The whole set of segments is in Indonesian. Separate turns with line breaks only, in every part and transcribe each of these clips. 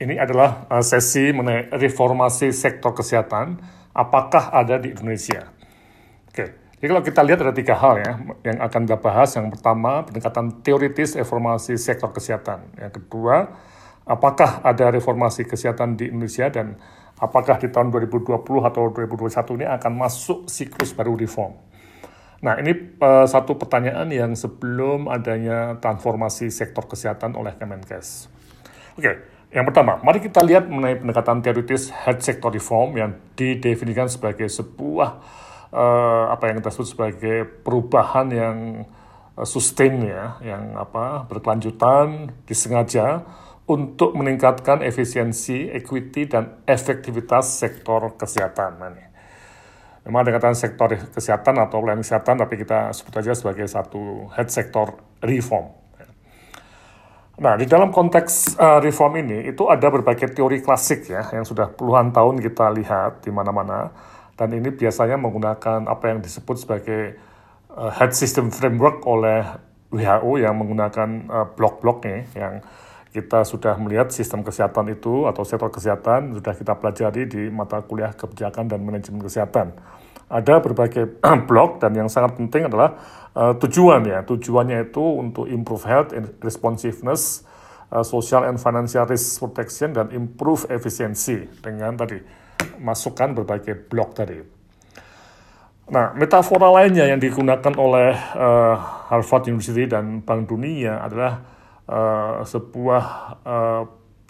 ini adalah uh, sesi mengenai reformasi sektor kesehatan. Apakah ada di Indonesia? Oke, jadi kalau kita lihat ada tiga hal ya yang akan kita bahas. Yang pertama, pendekatan teoritis reformasi sektor kesehatan. Yang kedua, apakah ada reformasi kesehatan di Indonesia dan apakah di tahun 2020 atau 2021 ini akan masuk siklus baru reform. Nah, ini uh, satu pertanyaan yang sebelum adanya transformasi sektor kesehatan oleh Kemenkes. Oke, yang pertama, mari kita lihat mengenai pendekatan teoritis health sector reform yang didefinisikan sebagai sebuah uh, apa yang kita sebut sebagai perubahan yang uh, sustain ya, yang apa berkelanjutan, disengaja untuk meningkatkan efisiensi, equity dan efektivitas sektor kesehatan. Nah, ini memang ada kata sektor kesehatan atau pelayanan kesehatan, tapi kita sebut aja sebagai satu head sector reform. Nah, di dalam konteks uh, reform ini, itu ada berbagai teori klasik ya, yang sudah puluhan tahun kita lihat di mana-mana, dan ini biasanya menggunakan apa yang disebut sebagai uh, head system framework oleh WHO yang menggunakan uh, blok-blok nih, yang kita sudah melihat sistem kesehatan itu atau sektor kesehatan sudah kita pelajari di mata kuliah kebijakan dan manajemen kesehatan. Ada berbagai blok dan yang sangat penting adalah uh, tujuan ya. Tujuannya itu untuk improve health and responsiveness, uh, social and financial risk protection dan improve efisiensi dengan tadi masukkan berbagai blok tadi. Nah, metafora lainnya yang digunakan oleh uh, Harvard University dan Bank Dunia adalah uh, sebuah uh,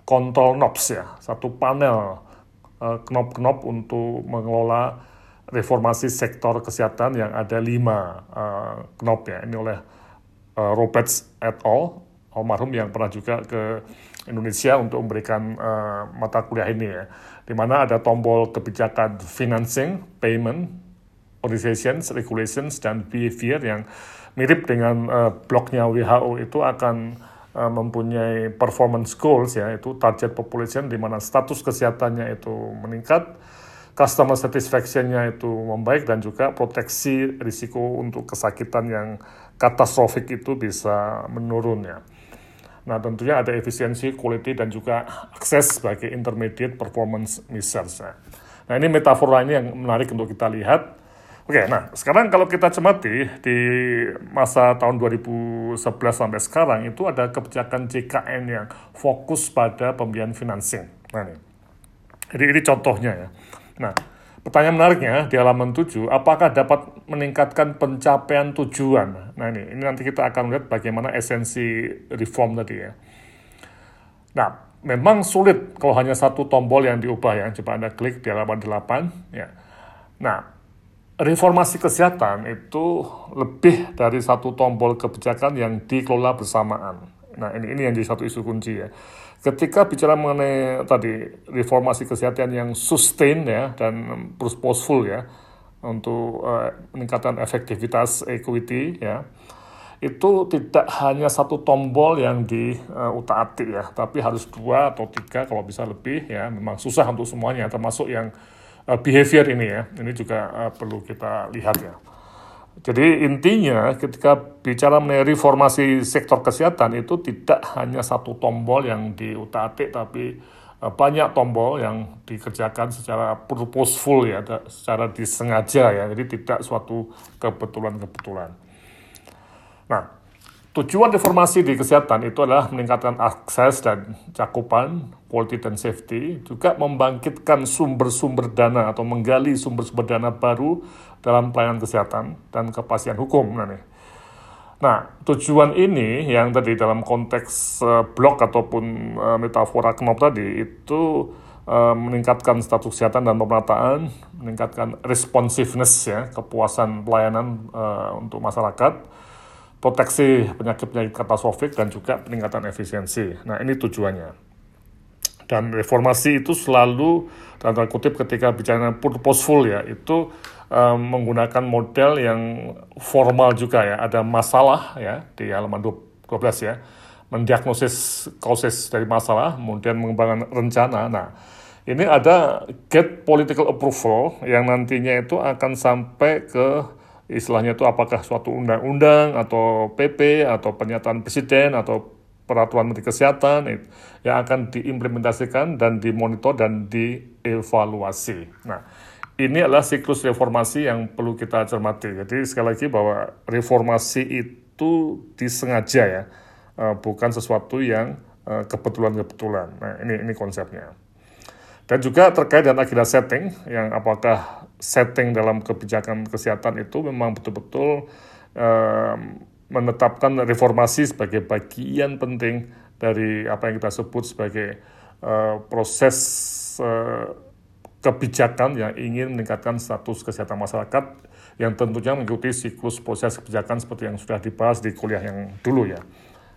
control knobs ya, satu panel uh, knop-knop untuk mengelola reformasi sektor kesehatan yang ada lima uh, knop ya. Ini oleh uh, Roberts et al. almarhum yang pernah juga ke Indonesia untuk memberikan uh, mata kuliah ini ya. Di mana ada tombol kebijakan financing, payment, organizations, regulations, dan behavior yang mirip dengan uh, bloknya WHO itu akan Uh, mempunyai performance goals ya itu target population di mana status kesehatannya itu meningkat, customer satisfaction-nya itu membaik dan juga proteksi risiko untuk kesakitan yang katastrofik itu bisa menurun ya. Nah tentunya ada efisiensi, quality dan juga akses sebagai intermediate performance measures. Ya. Nah ini metafora ini yang menarik untuk kita lihat Oke, nah sekarang kalau kita cermati di masa tahun 2011 sampai sekarang itu ada kebijakan JKN yang fokus pada pembiayaan financing. Nah ini, jadi ini contohnya ya. Nah, pertanyaan menariknya di halaman 7, apakah dapat meningkatkan pencapaian tujuan? Nah ini, ini nanti kita akan lihat bagaimana esensi reform tadi ya. Nah, memang sulit kalau hanya satu tombol yang diubah ya. Coba Anda klik di halaman 8 ya. Nah, reformasi kesehatan itu lebih dari satu tombol kebijakan yang dikelola bersamaan. Nah, ini ini yang jadi satu isu kunci ya. Ketika bicara mengenai tadi reformasi kesehatan yang sustain ya dan purposeful ya untuk uh, meningkatkan efektivitas equity ya itu tidak hanya satu tombol yang di uh, atik ya, tapi harus dua atau tiga kalau bisa lebih ya. Memang susah untuk semuanya, termasuk yang uh, behavior ini ya. Ini juga uh, perlu kita lihat ya. Jadi intinya ketika bicara mengenai reformasi sektor kesehatan itu tidak hanya satu tombol yang diutak-atik tapi uh, banyak tombol yang dikerjakan secara purposeful ya, secara disengaja ya. Jadi tidak suatu kebetulan-kebetulan. Nah, Tujuan reformasi di kesehatan itu adalah meningkatkan akses dan cakupan, quality dan safety, juga membangkitkan sumber-sumber dana atau menggali sumber-sumber dana baru dalam pelayanan kesehatan dan kepastian hukum. Nah, nah tujuan ini yang tadi dalam konteks uh, blok ataupun uh, metafora knop tadi itu uh, meningkatkan status kesehatan dan pemerataan, meningkatkan responsiveness ya, kepuasan pelayanan uh, untuk masyarakat, proteksi penyakit-penyakit katastrofik dan juga peningkatan efisiensi. Nah, ini tujuannya. Dan reformasi itu selalu tanda kutip ketika bicara purposeful ya, itu um, menggunakan model yang formal juga ya. Ada masalah ya di halaman 12 ya. Mendiagnosis causes dari masalah, kemudian mengembangkan rencana. Nah, ini ada get political approval yang nantinya itu akan sampai ke istilahnya itu apakah suatu undang-undang atau PP atau pernyataan presiden atau peraturan Menteri Kesehatan yang akan diimplementasikan dan dimonitor dan dievaluasi. Nah, ini adalah siklus reformasi yang perlu kita cermati. Jadi sekali lagi bahwa reformasi itu disengaja ya, eh, bukan sesuatu yang eh, kebetulan-kebetulan. Nah, ini ini konsepnya. Dan juga terkait dengan agenda setting, yang apakah setting dalam kebijakan kesehatan itu memang betul-betul menetapkan reformasi sebagai bagian penting dari apa yang kita sebut sebagai uh, proses uh, kebijakan yang ingin meningkatkan status kesehatan masyarakat yang tentunya mengikuti siklus proses kebijakan seperti yang sudah dibahas di kuliah yang dulu ya.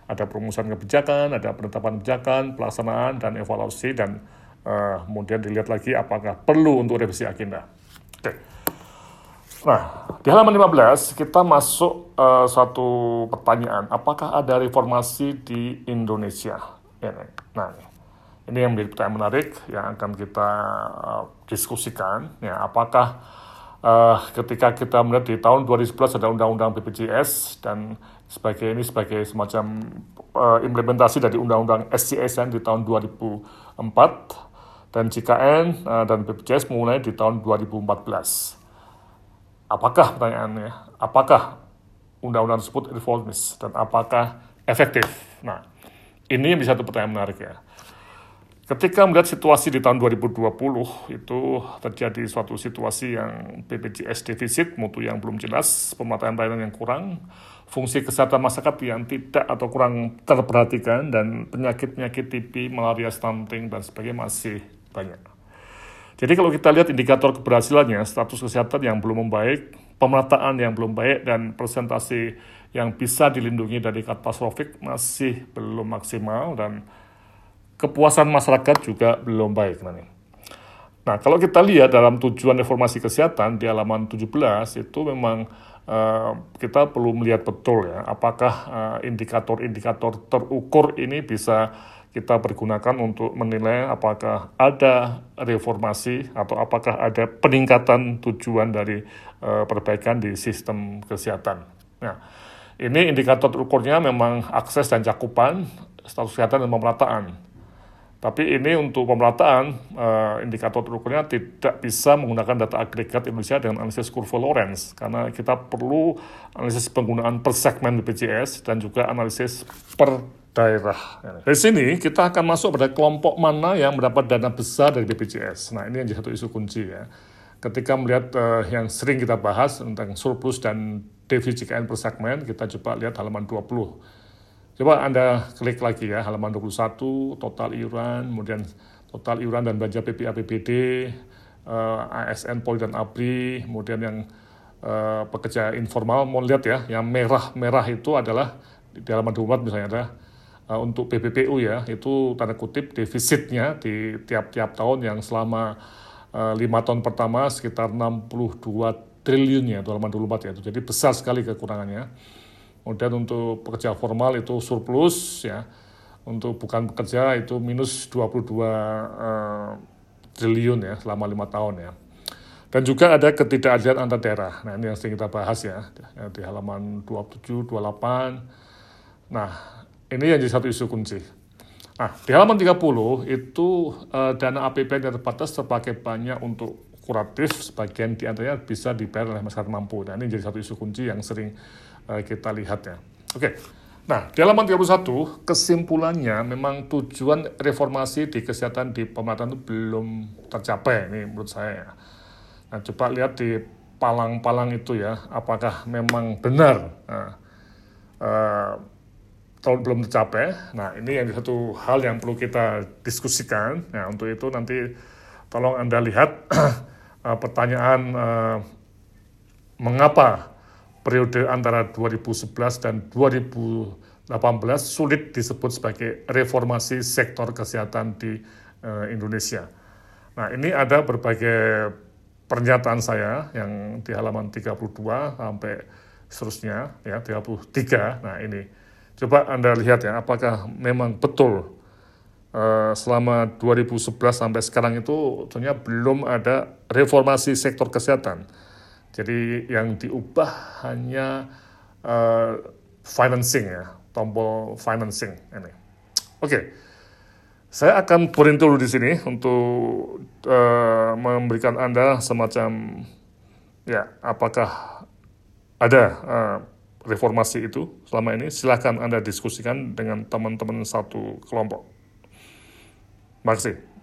Ada perumusan kebijakan, ada penetapan kebijakan, pelaksanaan, dan evaluasi, dan uh, kemudian dilihat lagi apakah perlu untuk revisi agenda. Oke. Nah, di halaman 15 kita masuk uh, satu pertanyaan, apakah ada reformasi di Indonesia? Nah, ini yang menjadi pertanyaan menarik yang akan kita uh, diskusikan. Ya, apakah uh, ketika kita melihat di tahun 2011 ada undang-undang BPJS dan sebagai ini sebagai semacam uh, implementasi dari undang-undang SCSN di tahun 2004 dan JKN uh, dan BPJS mulai di tahun 2014 apakah pertanyaannya, apakah undang-undang tersebut reformis dan apakah efektif? Nah, ini yang bisa satu pertanyaan menarik ya. Ketika melihat situasi di tahun 2020 itu terjadi suatu situasi yang BPJS defisit, mutu yang belum jelas, pemataan pelayanan yang kurang, fungsi kesehatan masyarakat yang tidak atau kurang terperhatikan, dan penyakit-penyakit TB, malaria, stunting, dan sebagainya masih banyak. Jadi kalau kita lihat indikator keberhasilannya, status kesehatan yang belum membaik, pemerataan yang belum baik, dan presentasi yang bisa dilindungi dari katastrofik masih belum maksimal, dan kepuasan masyarakat juga belum baik. Nah, kalau kita lihat dalam tujuan reformasi kesehatan di halaman 17 itu memang uh, kita perlu melihat betul ya, apakah eh, indikator-indikator uh, terukur ini bisa kita pergunakan untuk menilai apakah ada reformasi atau apakah ada peningkatan tujuan dari uh, perbaikan di sistem kesehatan. Nah, ini indikator ukurnya memang akses dan cakupan, status kesehatan dan pemerataan. Tapi ini untuk pemerataan, uh, indikator ukurnya tidak bisa menggunakan data agregat Indonesia dengan analisis kurva Lorenz, karena kita perlu analisis penggunaan per segmen BPJS dan juga analisis per daerah. Dari sini kita akan masuk pada kelompok mana yang mendapat dana besar dari BPJS. Nah ini yang satu isu kunci ya. Ketika melihat uh, yang sering kita bahas tentang surplus dan defisit JKN per segmen, kita coba lihat halaman 20. Coba Anda klik lagi ya, halaman 21, total iuran, kemudian total iuran dan belanja PPA PPD, uh, ASN Poli dan ABRI, kemudian yang uh, pekerja informal, mau lihat ya, yang merah-merah itu adalah di halaman 24 misalnya ada uh, untuk PPPU ya itu tanda kutip defisitnya di tiap-tiap tahun yang selama uh, lima tahun pertama sekitar 62 triliun ya halaman 24 ya itu jadi besar sekali kekurangannya kemudian untuk pekerja formal itu surplus ya untuk bukan pekerja itu minus 22 uh, triliun ya selama lima tahun ya dan juga ada ketidakadilan antar daerah. Nah ini yang sering kita bahas ya di halaman 27, 28. Nah ini yang jadi satu isu kunci. Nah, di halaman 30 itu uh, dana APBN yang terbatas terpakai banyak untuk kuratif, sebagian di antaranya bisa dibayar oleh masyarakat mampu. Nah, ini jadi satu isu kunci yang sering uh, kita lihat ya. Oke, nah di halaman 31 kesimpulannya memang tujuan reformasi di kesehatan di pemerintahan itu belum tercapai, ini menurut saya ya. Nah, coba lihat di palang-palang itu ya, apakah memang benar. Nah, uh, tahun belum tercapai. Nah, ini yang satu hal yang perlu kita diskusikan. Nah, untuk itu nanti tolong Anda lihat uh, pertanyaan uh, mengapa periode antara 2011 dan 2018 sulit disebut sebagai reformasi sektor kesehatan di uh, Indonesia. Nah, ini ada berbagai pernyataan saya yang di halaman 32 sampai seterusnya ya 33. Nah, ini Coba Anda lihat ya, apakah memang betul uh, selama 2011 sampai sekarang itu ternyata belum ada reformasi sektor kesehatan. Jadi yang diubah hanya uh, financing ya, tombol financing ini. Oke, saya akan berhenti dulu di sini untuk uh, memberikan Anda semacam ya apakah ada uh, reformasi itu selama ini silahkan Anda diskusikan dengan teman-teman satu kelompok. Terima.